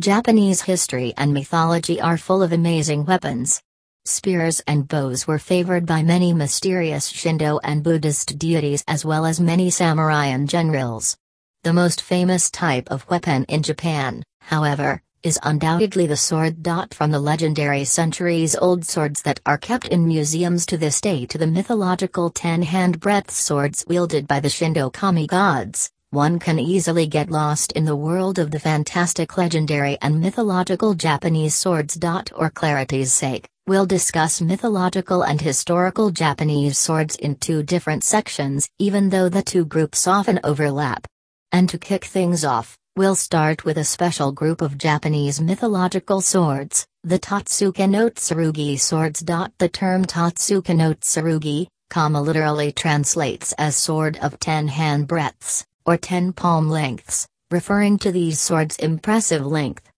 Japanese history and mythology are full of amazing weapons. Spears and bows were favored by many mysterious Shinto and Buddhist deities as well as many samurai and generals. The most famous type of weapon in Japan, however, is undoubtedly the sword. From the legendary centuries old swords that are kept in museums to this day to the mythological 10 hand breadth swords wielded by the Shinto kami gods, one can easily get lost in the world of the fantastic legendary and mythological Japanese swords. For clarity's sake, we'll discuss mythological and historical Japanese swords in two different sections, even though the two groups often overlap. And to kick things off, we'll start with a special group of Japanese mythological swords, the Totsuka no Tsurugi swords. The term Totsuka no Tsurugi, comma literally translates as sword of ten hand breadths or 10 palm lengths, referring to these swords' impressive length,